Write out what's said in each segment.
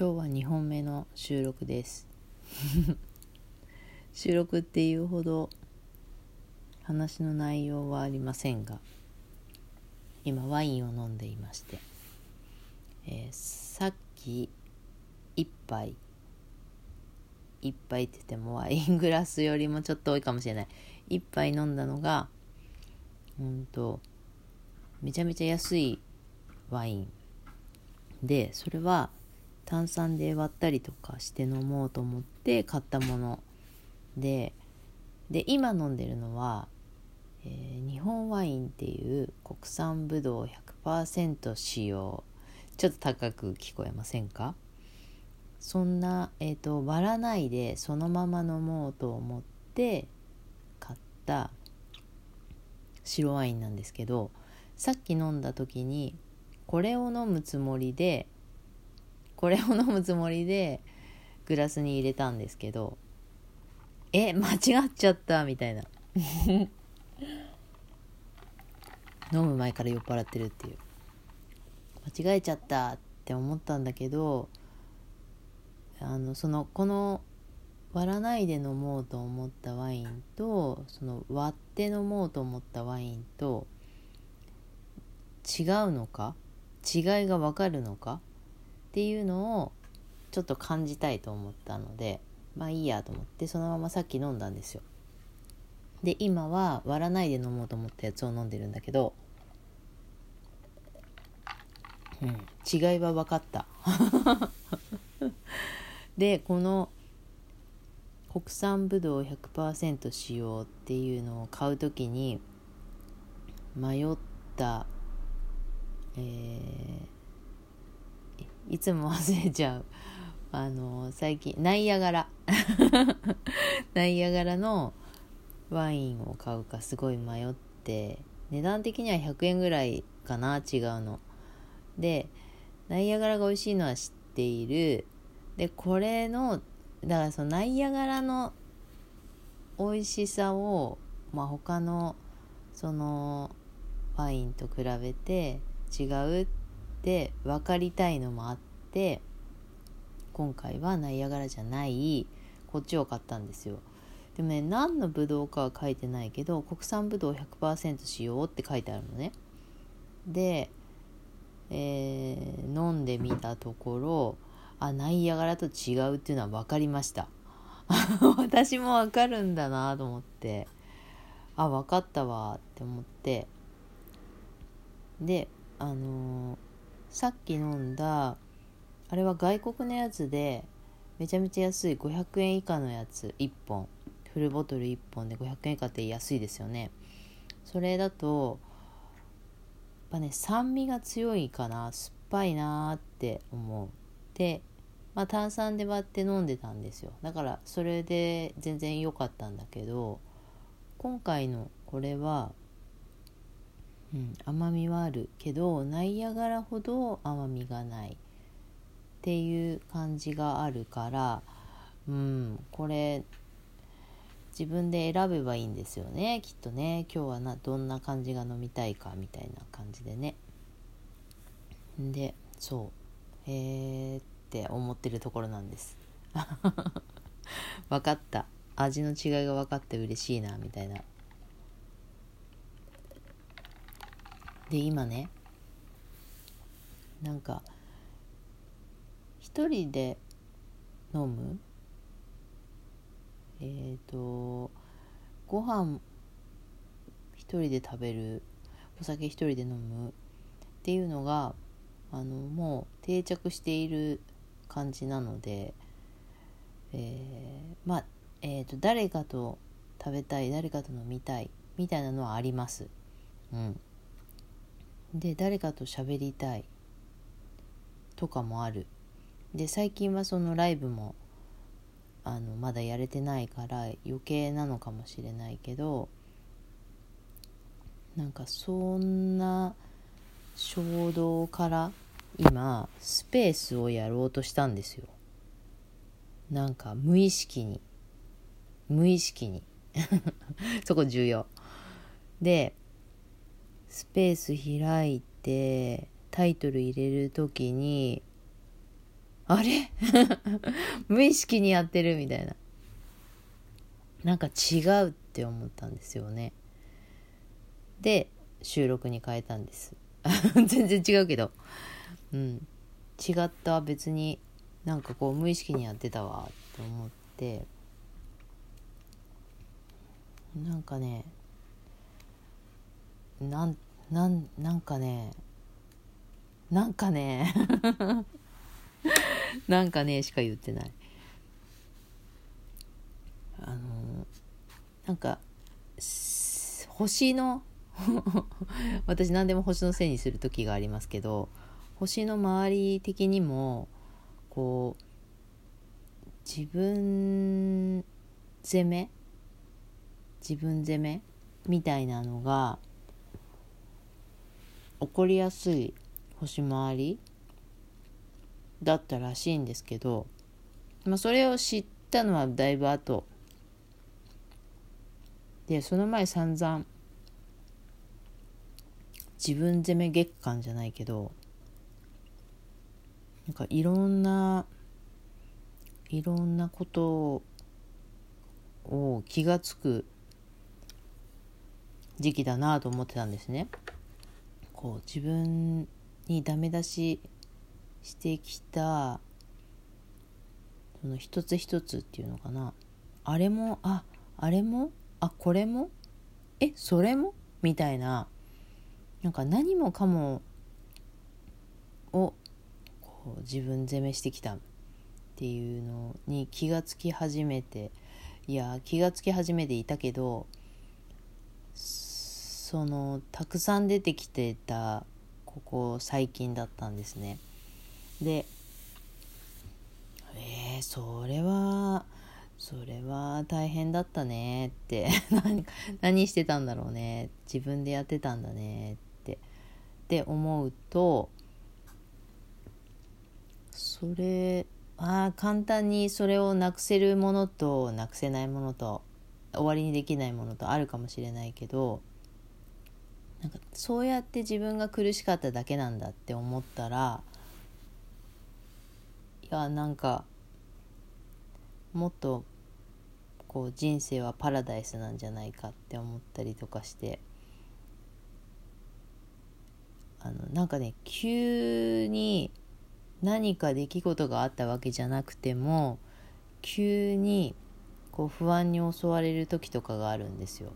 今日は2本目の収録です。収録っていうほど話の内容はありませんが今ワインを飲んでいまして、えー、さっき1杯1杯って言ってもワイングラスよりもちょっと多いかもしれない。1杯飲んだのがうんとめちゃめちゃ安いワイン。でそれは炭酸で割ったりとかして飲もうと思って買ったものでで今飲んでるのは、えー、日本ワインっていう国産ぶどう100%使用。ちょっと高く聞こえませんか？そんな、えーと割らないでそのまま飲もうと思って買った白ワインなんですけどさっき飲んだ時にこれを飲むつもりでこれを飲むつもりでグラスに入れたんですけどえ間違っちゃったみたいな。飲む前から酔っ払ってるっていう。間違えちゃったって思ったんだけどあのそのこの割らないで飲もうと思ったワインとその割って飲もうと思ったワインと違うのか？違いが分かるのか？っていうのをちょっと感じたいと思ったのでまあいいやと思ってそのままさっき飲んだんですよ。で今は割らないで飲もうと思ったやつを飲んでるんだけどうん違いは分かった。でこの国産ぶどう100%使用っていうのを買う時に迷ったえー、いつも忘れちゃう。あの最近ナイアガラ。ナイアガラのワインを買うかすごい迷って値段的には100円ぐらいかな違うの。でナイアガラが美味しいのは知っている。でこれのだからそのナイアガラの美味しさを、まあ、他のそのワインと比べて違うって分かりたいのもあって今回はナイアガラじゃないこっちを買ったんですよ。でもね何のブドウかは書いてないけど国産ブドウ100%使用って書いてあるのね。で、えー、飲んでみたところあナイアガラと違うっていうのは分かりました。私も分かるんだなと思ってあ分かったわって思って。であのー、さっき飲んだあれは外国のやつでめちゃめちゃ安い500円以下のやつ1本。フルボトル1本で500円以下って安いですよね。それだとやっぱね酸味が強いかな酸っぱいなーって思う。でまあ炭酸で割って飲んでたんですよ。だからそれで全然良かったんだけど今回のこれはうん、甘みはあるけどナイアガラほど甘みがないっていう感じがあるからうんこれ自分で選べばいいんですよねきっとね。今日はなどんな感じが飲みたいかみたいな感じでね。でそう。へえって思ってるところなんです。分かった。味の違いが分かって嬉しいなみたいな。で今ねなんか一人で飲む？えっ、ー、とご飯一人で食べる？お酒一人で飲む？っていうのがあのもう定着している感じなので、えー、まあ、えーと誰かと食べたい誰かと飲みたいみたいなのはあります。うん、で誰かと喋りたいとかもある。で最近はそのライブもあのまだやれてないから余計なのかもしれないけどなんかそんな衝動から今スペースをやろうとしたんですよ。なんか無意識に。無意識に。そこ重要。でスペース開いてタイトル入れる時にあれ？無意識にやってるみたいな。なんか違うって思ったんですよね。で収録に変えたんです。全然違うけど。うん。違った別になんかこう無意識にやってたわって思って。なんかねなんなんなんかねなんかね なんかねしか言ってない。あのなんか星の 私何でも星のせいにする時がありますけど星の周り的にもこう自分攻め自分攻めみたいなのが起こりやすい星回りだったらしいんですけど、まあ、それを知ったのはだいぶ後でその前散々自分攻め月間じゃないけどなんかいろんないろんなことを気が付く時期だなと思ってたんですね。こう自分にダメ出ししてきたその一つ一つっていうのかな。あれもああれもあこれもえそれも？みたいな。なんか何もかもをこう自分責めしてきたっていうのに気がつき始めていや気がつき始めていたけどそのたくさん出てきてたここ最近だったんですね。でえー、それはそれは大変だったねって 何してたんだろうね自分でやってたんだねってって思うとそれあ簡単にそれをなくせるものとなくせないものと終わりにできないものとあるかもしれないけどなんかそうやって自分が苦しかっただけなんだって思ったらいやなんかもっとこう人生はパラダイスなんじゃないかって思ったりとかしてあのなんかね急に何か出来事があったわけじゃなくても急にこう不安に襲われる時とかがあるんですよ。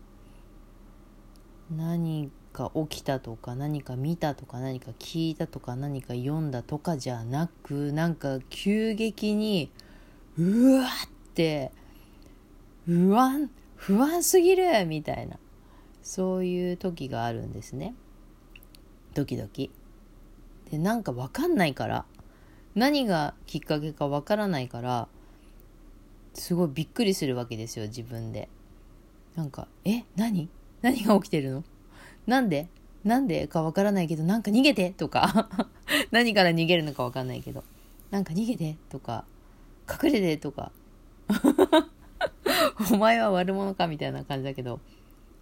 何か起きたとか何か見たとか何か聞いたとか何か読んだとかじゃなくなんか急激にうわって不安不安すぎるみたいなそういう時があるんですね。ドキドキ。でなんか分かんないから何がきっかけか分からないからすごいびっくりするわけですよ自分で。なんかえ何？何が起きてるの？なんで？なんでか分からないけどなんか逃げてとか。何から逃げるのか分かんないけど。なんか逃げてとか。隠れてとか。お前は悪者かみたいな感じだけど。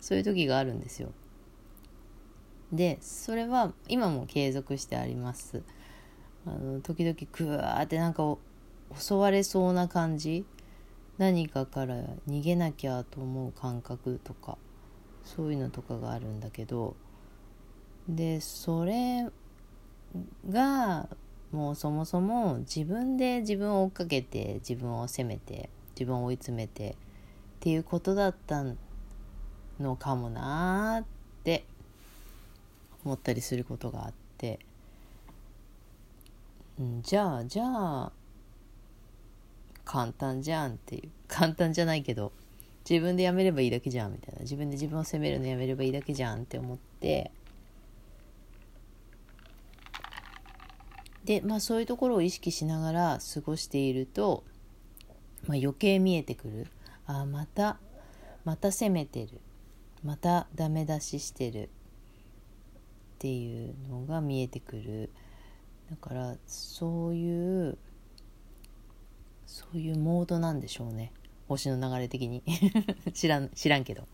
そういう時があるんですよ。でそれは今も継続してあります。あの時々クワーってなんか襲われそうな感じ？何かから逃げなきゃと思う感覚とか。そういうのとかがあるんだけどでそれがもうそもそも自分で自分を追っかけて自分を責めて自分を追い詰めてっていうことだったのかもなーって思ったりすることがあって。うん、じゃあじゃあ簡単じゃんっていう簡単じゃないけど自分でやめればいいだけじゃんみたいな。自分で自分を責めるのやめればいいだけじゃんって思って。でまあそういうところを意識しながら過ごしていると、まあ、余計見えてくる。あまたまた責めてる。またダメ出ししてる。っていうのが見えてくる。だからそういうそういうモードなんでしょうね。星の流れ的に。知らん知らんけど。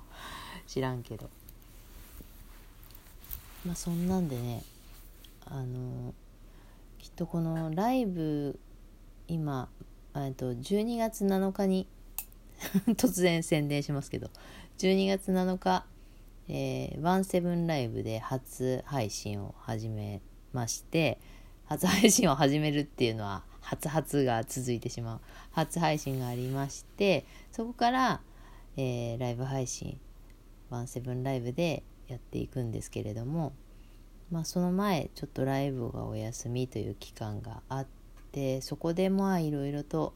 知らんけど。まあそんなんでねあのきっとこのライブ今と12月7日に 突然宣伝しますけど12月7日、えー、ワンセブンライブで初配信を始めまして初配信を始めるっていうのは初々が続いてしまう初配信がありましてそこから、えー、ライブ配信ワンセブンライブでやっていくんですけれどもまあその前ちょっとライブがお休みという期間があってそこでまあいろいろと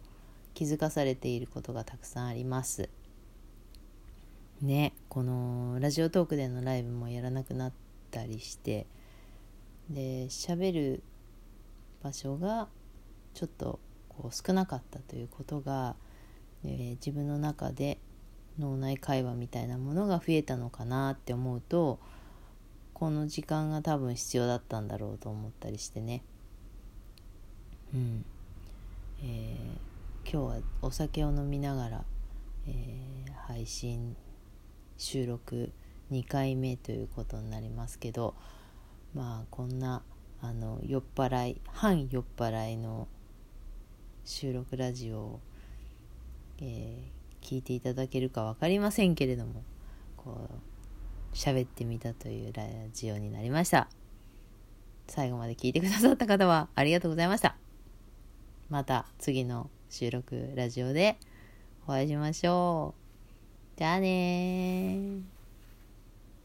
気づかされていることがたくさんあります。ねこのラジオトークでのライブもやらなくなったりしてで喋る場所がちょっとこう少なかったということが、えー、自分の中で脳内会話みたいなものが増えたのかなって思うとこの時間が多分必要だったんだろうと思ったりしてね。うん。えー、今日はお酒を飲みながら、えー、配信収録2回目ということになりますけどまあこんなあの酔っ払い反酔っ払いの収録ラジオを、えー、聞いていただけるか分かりませんけれどもこう喋ってみたというラジオになりました。最後まで聞いてくださった方はありがとうございました。また次の収録ラジオでお会いしましょう。じゃあね